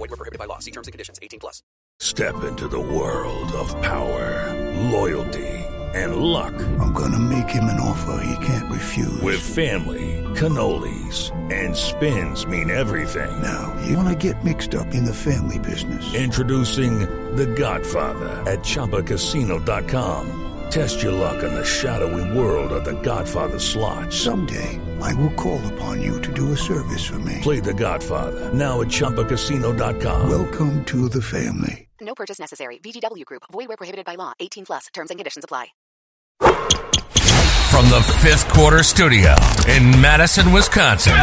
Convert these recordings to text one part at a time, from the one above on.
Void were prohibited by law. See terms and conditions. 18 plus. Step into the world of power, loyalty, and luck. I'm gonna make him an offer he can't refuse. With family, cannolis, and spins mean everything. Now, you wanna get mixed up in the family business. Introducing The Godfather at ChumbaCasino.com. Test your luck in the shadowy world of The Godfather slot. Someday, I will call upon you to do a service for me. Play The Godfather now at ChumbaCasino.com. Welcome to the family. No purchase necessary. VGW Group. Void where prohibited by law. 18 plus. Terms and conditions apply. From the fifth quarter studio in Madison, Wisconsin.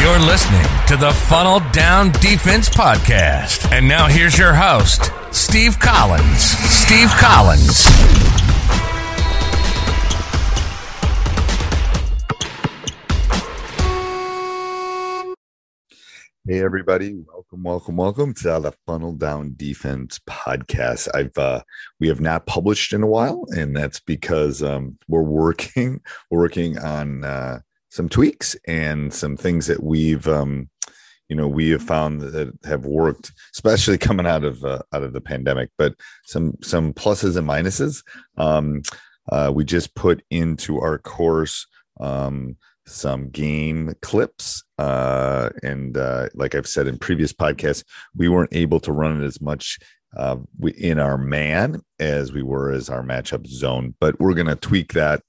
You're listening to the Funnel Down Defense Podcast. And now here's your host, Steve Collins. Steve Collins. Hey everybody, welcome, welcome, welcome to the Funnel Down Defense podcast. I've uh we have not published in a while, and that's because um we're working, working on uh some tweaks and some things that we've um you know we have found that have worked, especially coming out of uh, out of the pandemic, but some some pluses and minuses. Um uh we just put into our course um some game clips uh, and uh, like i've said in previous podcasts we weren't able to run it as much uh, in our man as we were as our matchup zone but we're going to tweak that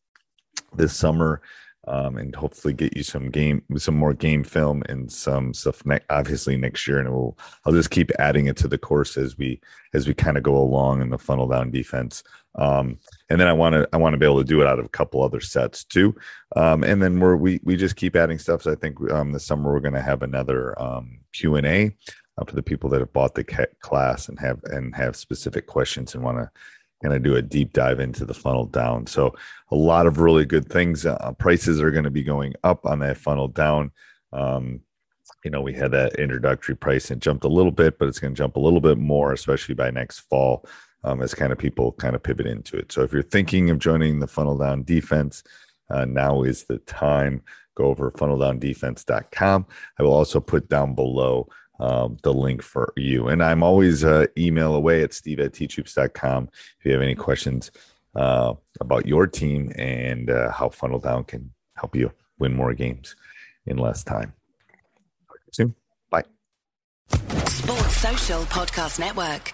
this summer um, and hopefully get you some game some more game film and some stuff ne- obviously next year and we'll i'll just keep adding it to the course as we as we kind of go along in the funnel down defense um, and then I want to I want to be able to do it out of a couple other sets too. Um, and then we're we we just keep adding stuff. So I think um, this summer we're going to have another um, Q and A uh, for the people that have bought the class and have and have specific questions and want to kind of do a deep dive into the funnel down. So a lot of really good things. Uh, prices are going to be going up on that funnel down. Um, you know, we had that introductory price and jumped a little bit, but it's going to jump a little bit more, especially by next fall um, as kind of people kind of pivot into it. So if you're thinking of joining the funnel down defense, uh, now is the time. Go over funneldown.defense.com. I will also put down below um, the link for you. And I'm always uh, email away at steve at teachhoops.com if you have any questions uh, about your team and uh, how funnel down can help you win more games in less time. Soon. Bye. Sports Social Podcast Network.